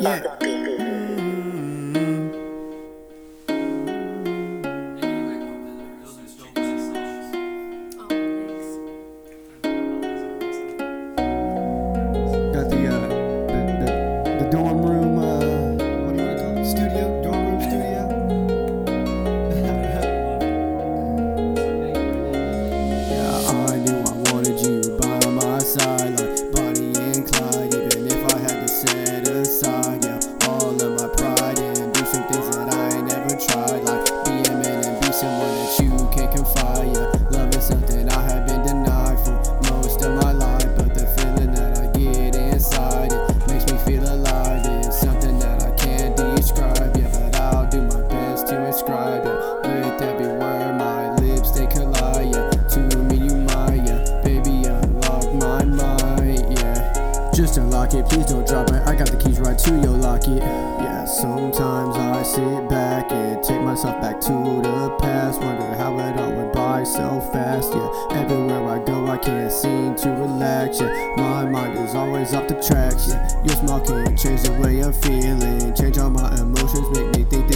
Yeah. Just unlock it, please don't drop it. I got the keys right to your locket. Yeah, sometimes I sit back and take myself back to the past. Wonder how it all went by so fast. Yeah, everywhere I go, I can't seem to relax. Yeah, my mind is always off the tracks. Yeah, your smile can change the way I'm feeling. Change all my emotions, make me think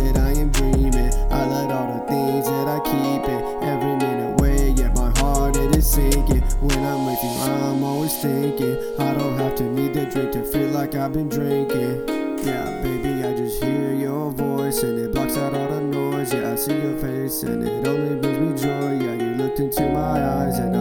When I'm with you, I'm always thinking I don't have to need the drink to feel like I've been drinking. Yeah, baby, I just hear your voice and it blocks out all the noise. Yeah, I see your face and it only brings me joy. Yeah, you looked into my eyes and